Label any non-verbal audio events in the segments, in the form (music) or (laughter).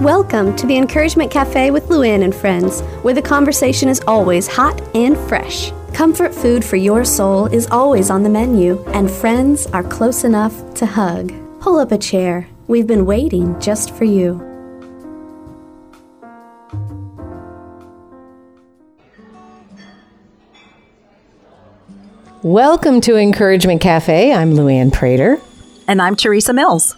Welcome to the Encouragement Cafe with Luann and friends, where the conversation is always hot and fresh. Comfort food for your soul is always on the menu, and friends are close enough to hug. Pull up a chair. We've been waiting just for you. Welcome to Encouragement Cafe. I'm Luann Prater. And I'm Teresa Mills.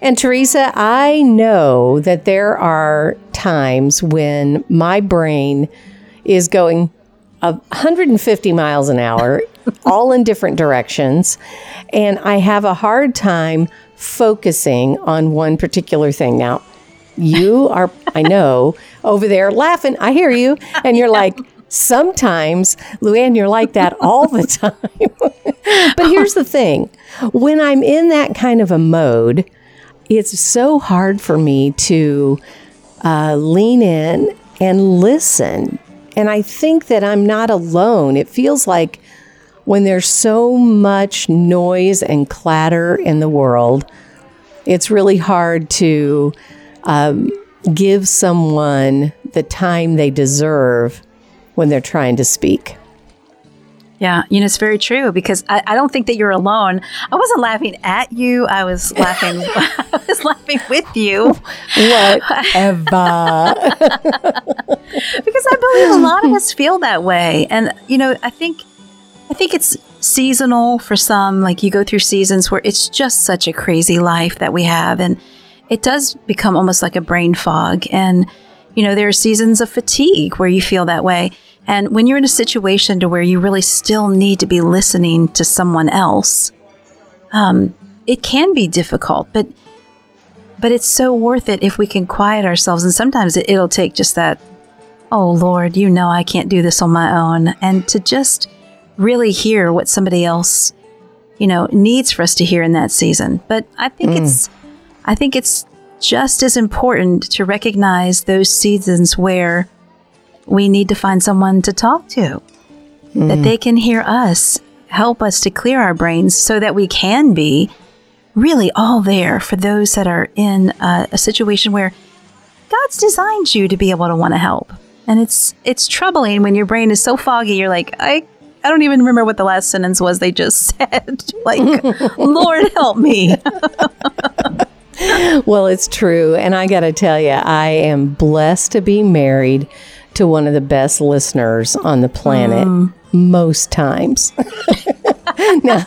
And Teresa, I know that there are times when my brain is going 150 miles an hour, (laughs) all in different directions, and I have a hard time focusing on one particular thing. Now, you are, I know, over there laughing. I hear you. And you're like, sometimes, Luann, you're like that all the time. (laughs) but here's the thing when I'm in that kind of a mode, it's so hard for me to uh, lean in and listen. And I think that I'm not alone. It feels like when there's so much noise and clatter in the world, it's really hard to um, give someone the time they deserve when they're trying to speak. Yeah, you know, it's very true because I, I, don't think that you're alone. I wasn't laughing at you. I was (laughs) laughing. I was laughing with you. Whatever. (laughs) because I believe a lot of us feel that way, and you know, I think, I think it's seasonal for some. Like you go through seasons where it's just such a crazy life that we have, and it does become almost like a brain fog. And you know, there are seasons of fatigue where you feel that way. And when you're in a situation to where you really still need to be listening to someone else, um, it can be difficult, but but it's so worth it if we can quiet ourselves. And sometimes it, it'll take just that, oh Lord, you know I can't do this on my own, and to just really hear what somebody else, you know, needs for us to hear in that season. But I think mm. it's I think it's just as important to recognize those seasons where we need to find someone to talk to, mm. that they can hear us, help us to clear our brains so that we can be really all there for those that are in a, a situation where God's designed you to be able to want to help. And it's it's troubling when your brain is so foggy. You're like, I I don't even remember what the last sentence was they just (laughs) said. like, (laughs) Lord help me. (laughs) well, it's true. And I got to tell you, I am blessed to be married to one of the best listeners on the planet mm. most times. (laughs) now,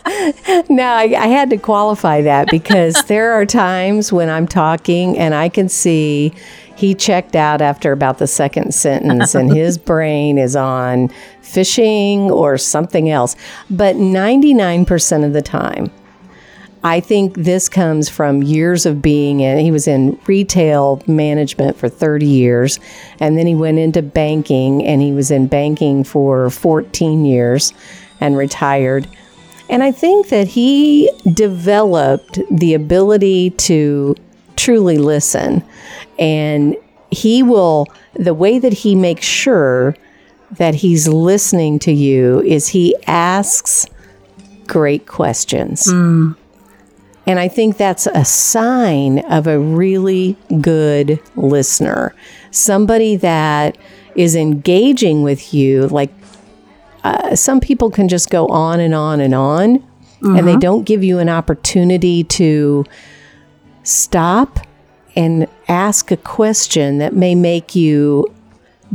now I, I, had to qualify that because there are times when I'm talking and I can see he checked out after about the second sentence and his (laughs) brain is on fishing or something else. But 99% of the time, I think this comes from years of being in, he was in retail management for 30 years, and then he went into banking, and he was in banking for 14 years and retired. And I think that he developed the ability to truly listen. And he will, the way that he makes sure that he's listening to you is he asks great questions. Mm. And I think that's a sign of a really good listener, somebody that is engaging with you. Like uh, some people can just go on and on and on, mm-hmm. and they mm-hmm. don't give you an opportunity to stop and ask a question that may make you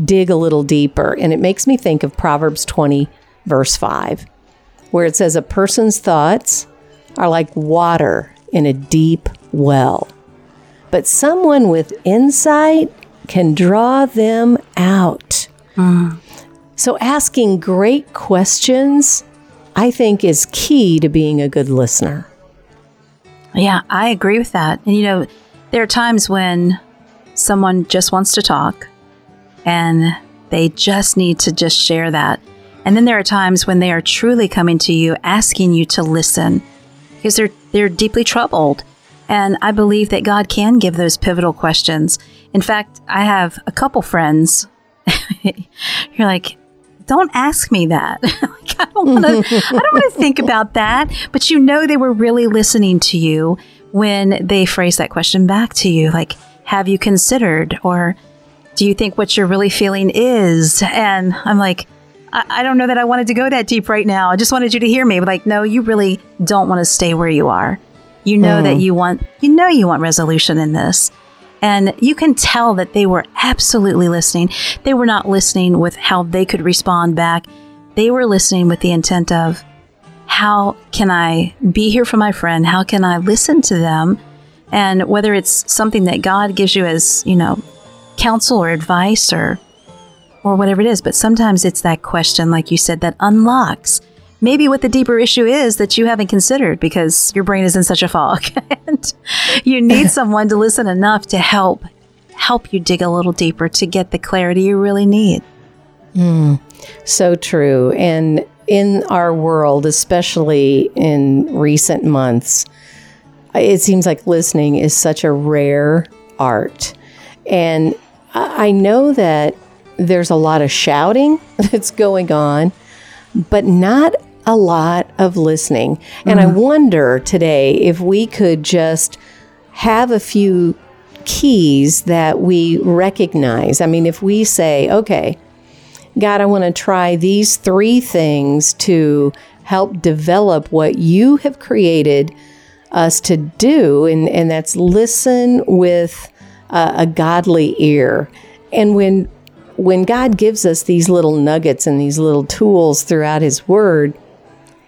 dig a little deeper. And it makes me think of Proverbs 20, verse 5, where it says, A person's thoughts are like water in a deep well. But someone with insight can draw them out. Mm. So, asking great questions, I think, is key to being a good listener. Yeah, I agree with that. And, you know, there are times when someone just wants to talk and they just need to just share that. And then there are times when they are truly coming to you, asking you to listen because they're they're deeply troubled. And I believe that God can give those pivotal questions. In fact, I have a couple friends. (laughs) You're like, don't ask me that. (laughs) like, I don't want to. I don't want to think about that. But you know, they were really listening to you when they phrased that question back to you. Like, have you considered? Or do you think what you're really feeling is? And I'm like, I, I don't know that I wanted to go that deep right now. I just wanted you to hear me. But like, no, you really don't want to stay where you are. You know that hmm. you want, you know, you want resolution in this. And you can tell that they were absolutely listening. They were not listening with how they could respond back. They were listening with the intent of, how can I be here for my friend? How can I listen to them? And whether it's something that God gives you as, you know, counsel or advice or or whatever it is, but sometimes it's that question like you said that unlocks maybe what the deeper issue is that you haven't considered because your brain is in such a fog (laughs) and you need (laughs) someone to listen enough to help help you dig a little deeper to get the clarity you really need. Hmm. So true. And in our world, especially in recent months, it seems like listening is such a rare art. And I know that there's a lot of shouting (laughs) that's going on, but not a lot of listening. And I mm-hmm. wonder today if we could just have a few keys that we recognize. I mean, if we say, okay, God, I want to try these three things to help develop what you have created us to do, and, and that's listen with a, a godly ear. And when when God gives us these little nuggets and these little tools throughout His Word,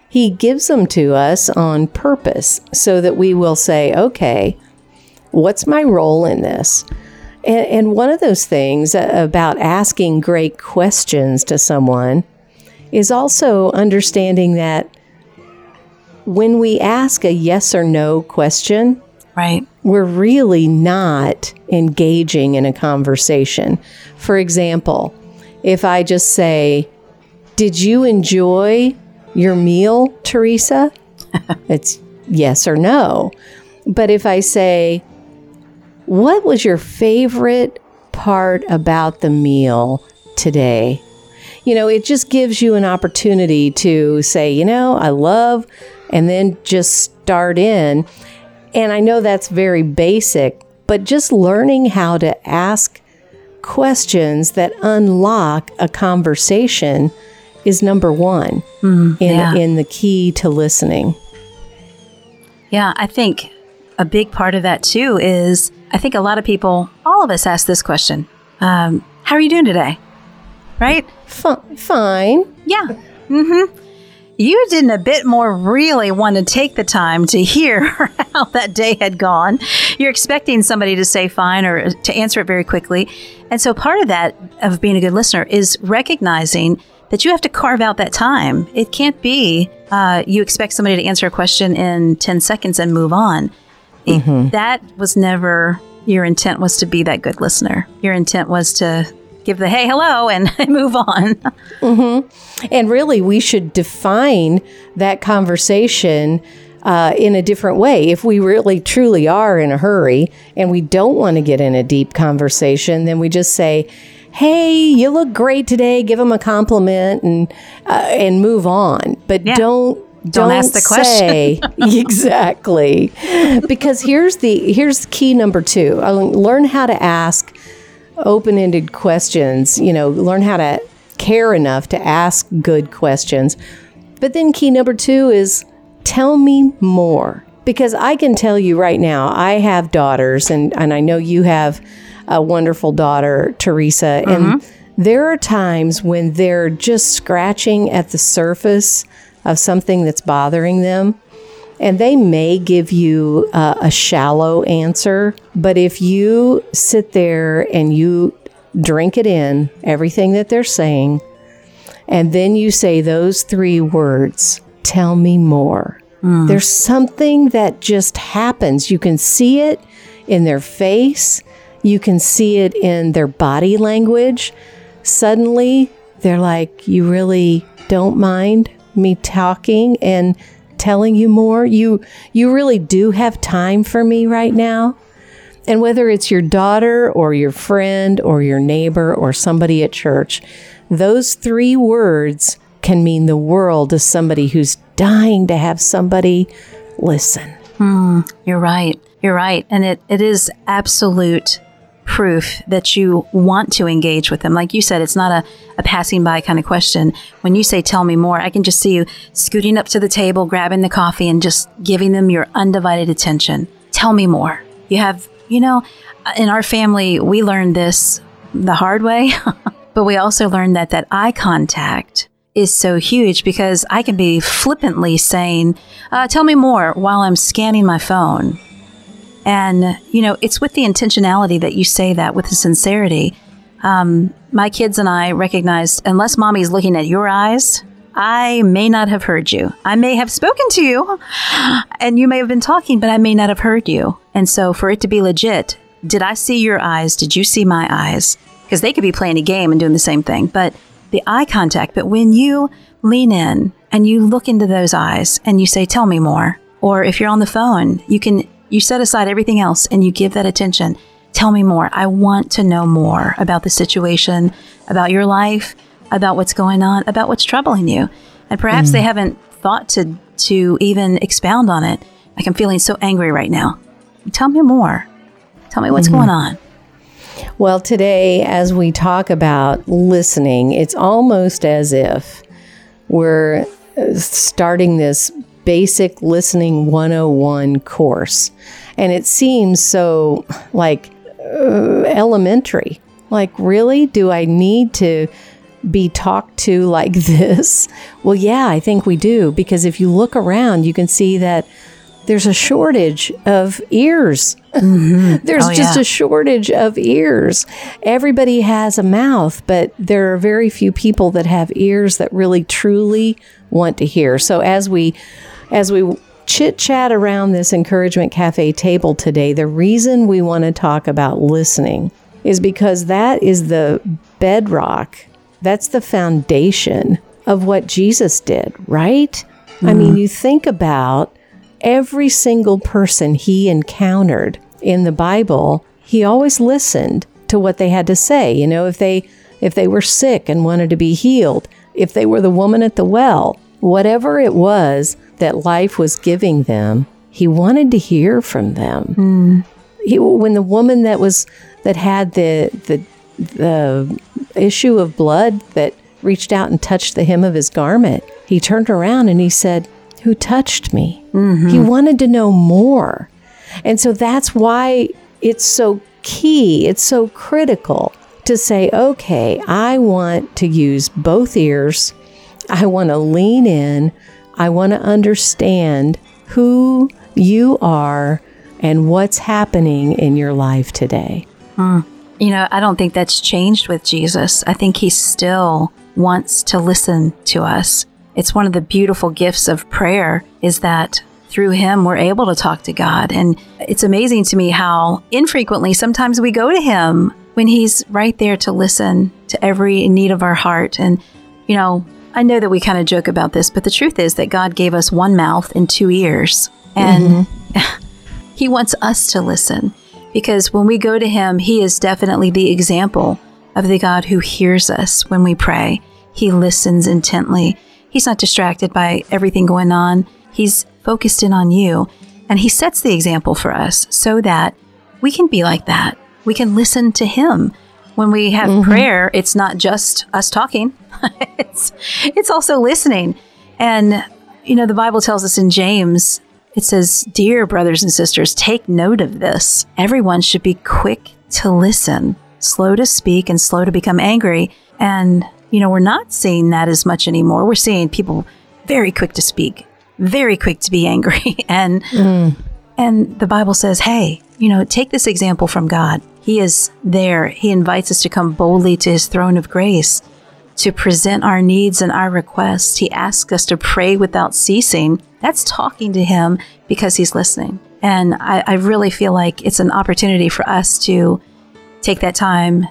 He gives them to us on purpose so that we will say, okay, what's my role in this? And, and one of those things about asking great questions to someone is also understanding that when we ask a yes or no question, Right. We're really not engaging in a conversation. For example, if I just say, Did you enjoy your meal, Teresa? (laughs) it's yes or no. But if I say, What was your favorite part about the meal today? You know, it just gives you an opportunity to say, You know, I love, and then just start in. And I know that's very basic, but just learning how to ask questions that unlock a conversation is number one in, yeah. in the key to listening. Yeah, I think a big part of that too is I think a lot of people, all of us ask this question um, How are you doing today? Right? Fi- fine. Yeah. Mm hmm. You didn't a bit more really want to take the time to hear (laughs) how that day had gone. You're expecting somebody to say fine or to answer it very quickly. And so part of that, of being a good listener, is recognizing that you have to carve out that time. It can't be uh, you expect somebody to answer a question in 10 seconds and move on. It- that was never your intent was to be that good listener. Your intent was to give the hey, hello, and (laughs) move on. And really, we should define that conversation uh, in a different way. If we really truly are in a hurry and we don't want to get in a deep conversation, then we just say, "Hey, you look great today." Give them a compliment and uh, and move on. But Yeah. don't. Don't ask the question. say (laughs) (laughs) exactly because here's the here's key number two Uh, learn how to ask open-ended questions you know learn how to care enough to ask good questions. But then key number two is tell me more. Because i can tell you right now i have daughters and, and i know you have a wonderful daughter teresa and mm-hmm. there are times when they're just scratching at the surface of something that's bothering them and they may give you uh, a shallow answer, but if you sit there and you drink it in, everything that they're saying, and then you say those three words, tell me more. There's something that just happens. You can see it in their face, you can see it in their body language. Suddenly, they're like, You really don't mind me talking and telling you more? You, you really do have time for me right now? And whether it's your daughter or your friend or your neighbor or somebody at church, those three words can mean the world to somebody who's dying to have somebody listen. Hmm, you're right. You're right. And it, it is absolute proof that you want to engage with them. Like you said, it's not a, a passing by kind of question. When you say, tell me more, I can just see you scooting up to the table, grabbing the coffee, and just giving them your undivided attention. Tell me more. You have, you know, in our family, we learned this the hard way, (laughs) but we also learned that that eye contact is so huge because I can be flippantly saying, uh, tell me more while I'm scanning my phone and, you know, it's with the intentionality that you say that with the sincerity. Um, my kids and I recognized, unless mommy's looking at your eyes, I may not have heard you. I may have spoken to you and you may have been talking, but I may not have heard you. And so for it to be legit, did I see your eyes? Did you see my eyes? Because they could be playing a game and doing the same thing, but the eye contact. But when you lean in and you look into those eyes and you say, Tell me more, or if you're on the phone, you can you set aside everything else and you give that attention. Tell me more. I want to know more about the situation, about your life, about what's going on, about what's troubling you. And perhaps mm. they haven't thought to to even expound on it. Like I'm feeling so angry right now. Tell me more. Tell me what's mm-hmm. going on. Well, today, as we talk about listening, it's almost as if we're starting this basic listening 101 course. And it seems so like uh, elementary. Like, really? Do I need to be talked to like (laughs) this? Well, yeah, I think we do. Because if you look around, you can see that there's a shortage of ears. Mm-hmm. (laughs) there's oh, just yeah. a shortage of ears. Everybody has a mouth, but there are very few people that have ears that really truly want to hear. So as we as we chit chat around this Encouragement Cafe table today, the reason we want to talk about listening is because that is the bedrock, that's the foundation of what Jesus did, right? Mm-hmm. I mean, mm-hmm. you think about every single person he encountered in the Bible, he always listened to what they had to say. You know, if they if they were sick and wanted to be healed, if they were the woman at the well, whatever it was, that life was giving them, he wanted to hear from them. Mm. He, when the woman that was that had the the the issue of blood that reached out and touched the hem of his garment, he turned around and he said, "Who touched me?" Mm-hmm. He wanted to know more, and so that's why it's so key. It's so critical to say, "Okay, I want to use both ears." I want to lean in. I want to understand who you are and what's happening in your life today. Mm. You know, I don't think that's changed with Jesus. I think he still wants to listen to us. It's one of the beautiful gifts of prayer is that through him we're able to talk to God. And it's amazing to me how infrequently sometimes we go to him when he's right there to listen to every need of our heart. And, you know, I know that we kind of joke about this, but the truth is that God gave us one mouth and two ears. And mm-hmm. (laughs) He wants us to listen because when we go to Him, He is definitely the example of the God who hears us when we pray. He listens intently. He's not distracted by everything going on, He's focused in on you. And He sets the example for us so that we can be like that. We can listen to Him when we have mm-hmm. prayer, it's not just us talking. (laughs) it's it's also listening. And you know, the Bible tells us in James, it says, "Dear brothers and sisters, take note of this. Everyone should be quick to listen, slow to speak and slow to become angry." And you know, we're not seeing that as much anymore. We're seeing people very quick to speak, very quick to be angry. (laughs) and mm. and the Bible says, "Hey, you know, take this example from God. He is there. He invites us to come boldly to his throne of grace to present our needs and our requests. He asks us to pray without ceasing. That's talking to him because he's listening. And I, I really feel like it's an opportunity for us to take that time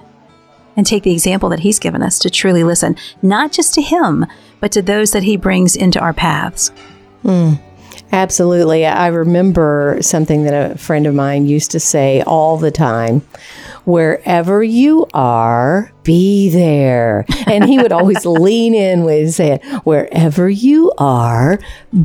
and take the example that he's given us to truly listen, not just to him, but to those that he brings into our paths. Mm. Absolutely. I remember something that a friend of mine used to say all the time wherever you are, be there. And he would always (laughs) lean in with saying, wherever you are,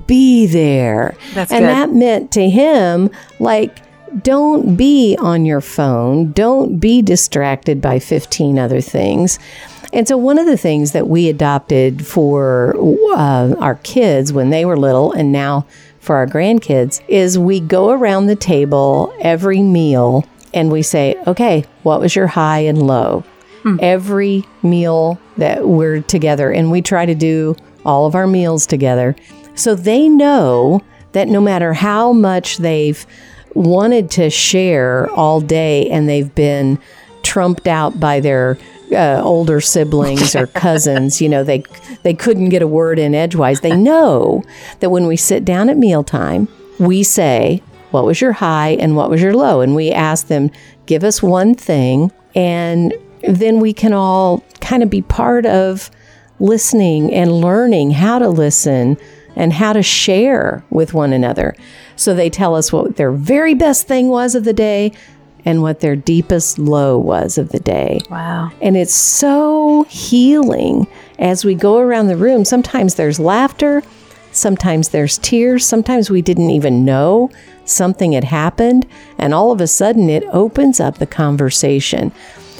be there. That's and good. that meant to him, like, don't be on your phone. Don't be distracted by 15 other things. And so, one of the things that we adopted for uh, our kids when they were little, and now for our grandkids, is we go around the table every meal and we say, okay, what was your high and low? Hmm. Every meal that we're together, and we try to do all of our meals together. So they know that no matter how much they've wanted to share all day and they've been trumped out by their uh, older siblings or cousins, you know, they they couldn't get a word in edgewise. They know that when we sit down at mealtime, we say, "What was your high and what was your low?" and we ask them, "Give us one thing," and then we can all kind of be part of listening and learning how to listen and how to share with one another. So they tell us what their very best thing was of the day and what their deepest low was of the day. Wow. And it's so healing as we go around the room. Sometimes there's laughter, sometimes there's tears, sometimes we didn't even know something had happened, and all of a sudden it opens up the conversation.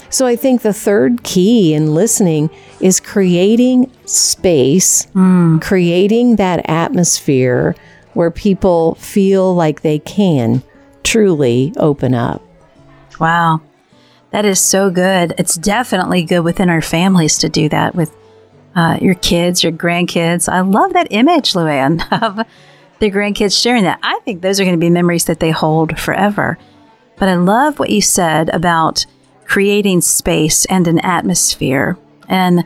So I think the third key in listening is creating space, mm. creating that atmosphere where people feel like they can truly open up. Wow. That is so good. It's definitely good within our families to do that with uh, your kids, your grandkids. I love that image, Luann, (laughs) of the grandkids sharing that. I think those are going to be memories that they hold forever. But I love what you said about creating space and an atmosphere. And,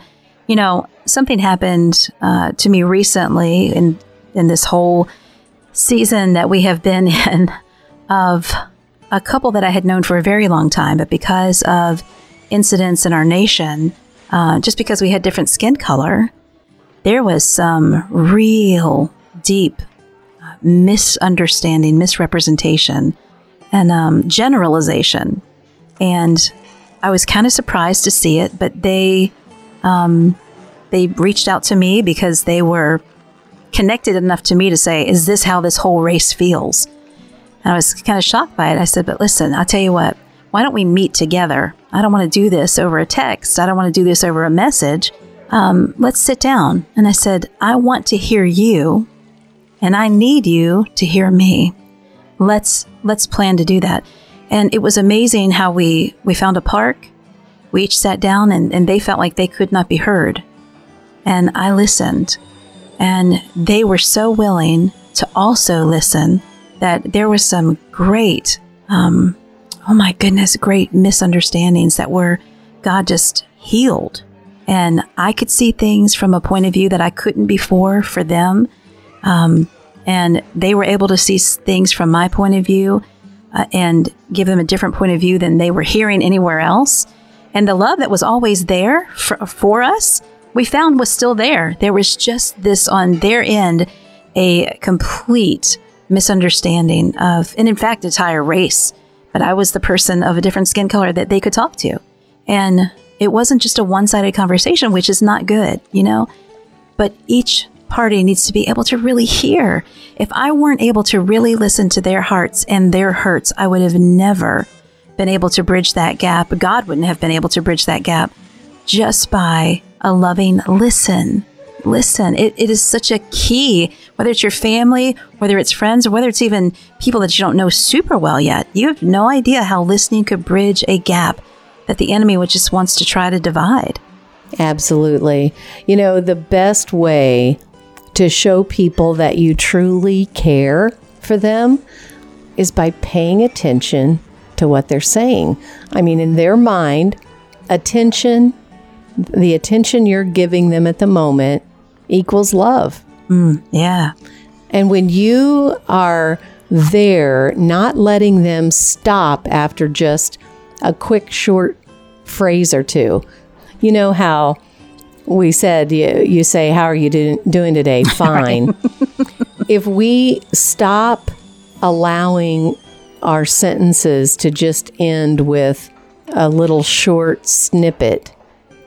you know, something happened uh, to me recently in, in this whole season that we have been (laughs) in of a couple that I had known for a very long time, but because of incidents in our nation, uh, just because we had different skin color, there was some real deep uh, misunderstanding, misrepresentation, and um, generalization. And I was kind of surprised to see it, but they um, they reached out to me because they were connected enough to me to say, "Is this how this whole race feels?" And I was kind of shocked by it. I said, "But listen, I'll tell you what. Why don't we meet together? I don't want to do this over a text. I don't want to do this over a message. Um, let's sit down." And I said, "I want to hear you, and I need you to hear me. Let's let's plan to do that." And it was amazing how we, we found a park. We each sat down and, and they felt like they could not be heard. And I listened. And they were so willing to also listen that there was some great, um, oh my goodness, great misunderstandings that were God just healed. And I could see things from a point of view that I couldn't before for them. Um, and they were able to see things from my point of view uh, and give them a different point of view than they were hearing anywhere else. And the love that was always there for, for us, we found was still there. There was just this on their end, a complete misunderstanding of, and in fact, entire race. But I was the person of a different skin color that they could talk to. And it wasn't just a one sided conversation, which is not good, you know? But each party needs to be able to really hear. If I weren't able to really listen to their hearts and their hurts, I would have never been able to bridge that gap. God wouldn't have been able to bridge that gap just by a loving listen. Listen. It, it is such a key, whether it's your family, whether it's friends, or whether it's even people that you don't know super well yet. You have no idea how listening could bridge a gap that the enemy would just wants to try to divide. Absolutely. You know, the best way to show people that you truly care for them is by paying attention to what they're saying. I mean, in their mind, attention, the attention you're giving them at the moment equals love. Mm, yeah. And when you are there, not letting them stop after just a quick, short phrase or two, you know how we said you, you say how are you do, doing today (laughs) fine if we stop allowing our sentences to just end with a little short snippet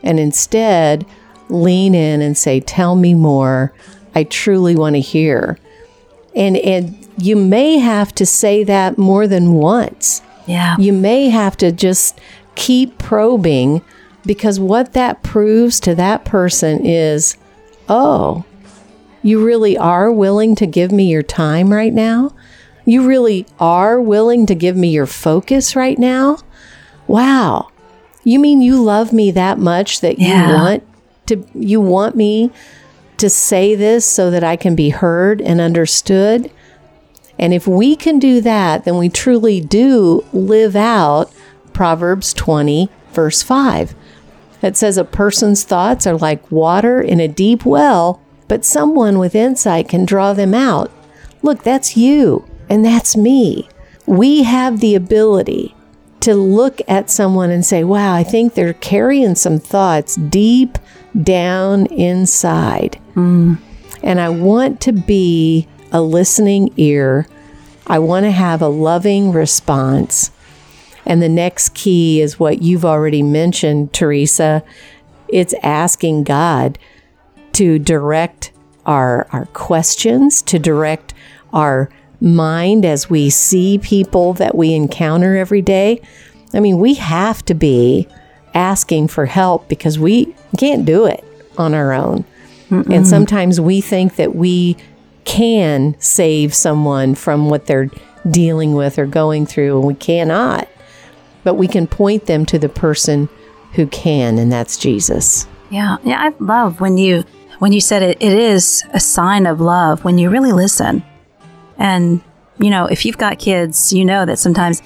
and instead lean in and say tell me more i truly want to hear and and you may have to say that more than once. Yeah. You may have to just keep probing because what that proves to that person is, oh, you really are willing to give me your time right now? You really are willing to give me your focus right now? Wow. You mean you love me that much that Yeah. you want to you want me to say this so that I can be heard and understood? And if we can do that, then we truly do live out Proverbs 20, verse 5. It says, A person's thoughts are like water in a deep well, but someone with insight can draw them out. Look, that's you, and that's me. We have the ability to look at someone and say, Wow, I think they're carrying some thoughts deep down inside. Mm. And I want to be a listening ear. I want to have a loving response. And the next key is what you've already mentioned, Teresa. It's asking God to direct our, our questions, to direct our mind as we see people that we encounter every day. I mean, we have to be asking for help because we can't do it on our own. And sometimes we think that we can save someone from what they're dealing with or going through, and we cannot. But we can point them to the person who can, and that's Jesus. Yeah, yeah, I love when you when you said it. It is a sign of love when you really listen, and you know if you've got kids, you know that sometimes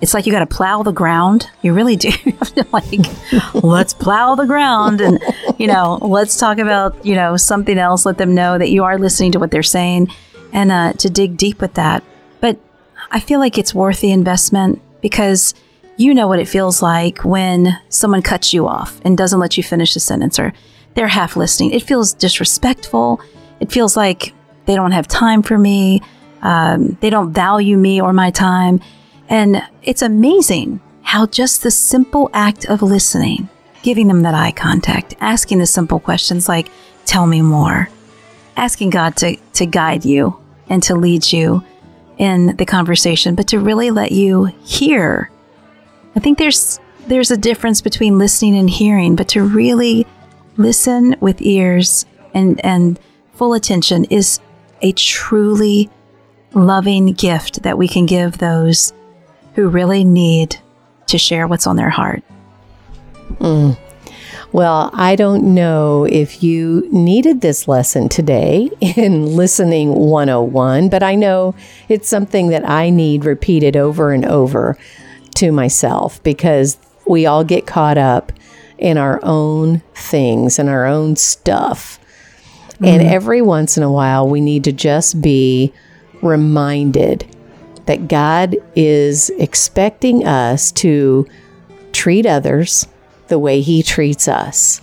it's like you got to plow the ground. You really do. (laughs) like, let's plow the ground, and you know, let's talk about you know something else. Let them know that you are listening to what they're saying, and uh, to dig deep with that. But I feel like it's worth the investment because you know what it feels like when someone cuts you off and doesn't let you finish the sentence or they're half listening. It feels disrespectful. It feels like they don't have time for me. Um, they don't value me or my time. And it's amazing how just the simple act of listening, giving them that eye contact, asking the simple questions like, tell me more, asking God to, to guide you and to lead you in the conversation, but to really let you hear. I think there's there's a difference between listening and hearing, but to really listen with ears and and full attention is a truly loving gift that we can give those who really need to share what's on their heart. Mm. Well, I don't know if you needed this lesson today (laughs) in Listening 101, but I know it's something that I need repeated over and over to myself because we all get caught up in our own things and our own stuff. And mm-hmm. every once in a while, we need to just be reminded that God is expecting us to treat others the way He treats us.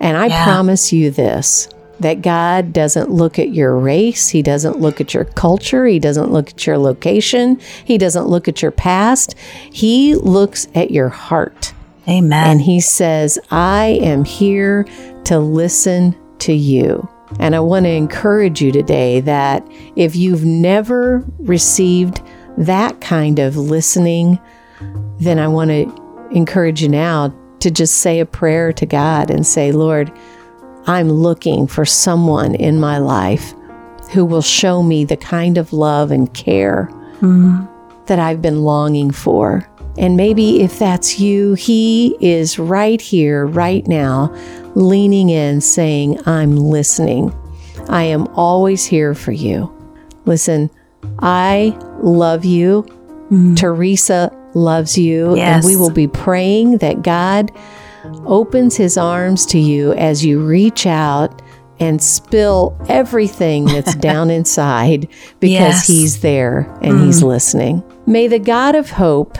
And I Yeah. promise you this that God doesn't look at your race, He doesn't look at your culture, He doesn't look at your location, He doesn't look at your past. He looks at your heart. Amen. And he says, I am here to listen to you. And I want to encourage you today that if you've never received that kind of listening, then I want to encourage you now to just say a prayer to God and say, Lord, I'm looking for someone in my life who will show me the kind of love and care mm-hmm. that I've been longing for. And maybe if that's you, He is right here, right now, leaning in, saying, I'm listening. I am always here for you. Listen, I love you. Mm. Teresa loves you. Yes. And we will be praying that God opens His arms to you as you reach out and spill everything that's (laughs) down inside because Yes. He's there and He's mm. listening. May the God of hope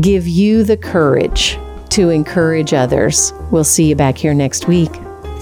give you the courage to encourage others. We'll see you back here next week.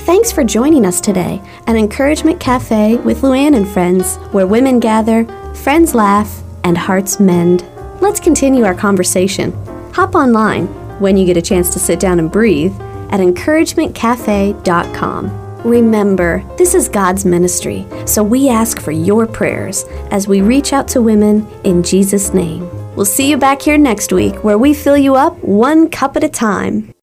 Thanks for joining us today at Encouragement Cafe with Luann and friends, where women gather, friends laugh, and hearts mend. Let's continue our conversation. Hop online when you get a chance to sit down and breathe at encouragementcafe.com. Remember, this is God's ministry, so we ask for your prayers as we reach out to women in Jesus' name. We'll see you back here next week where we fill you up one cup at a time.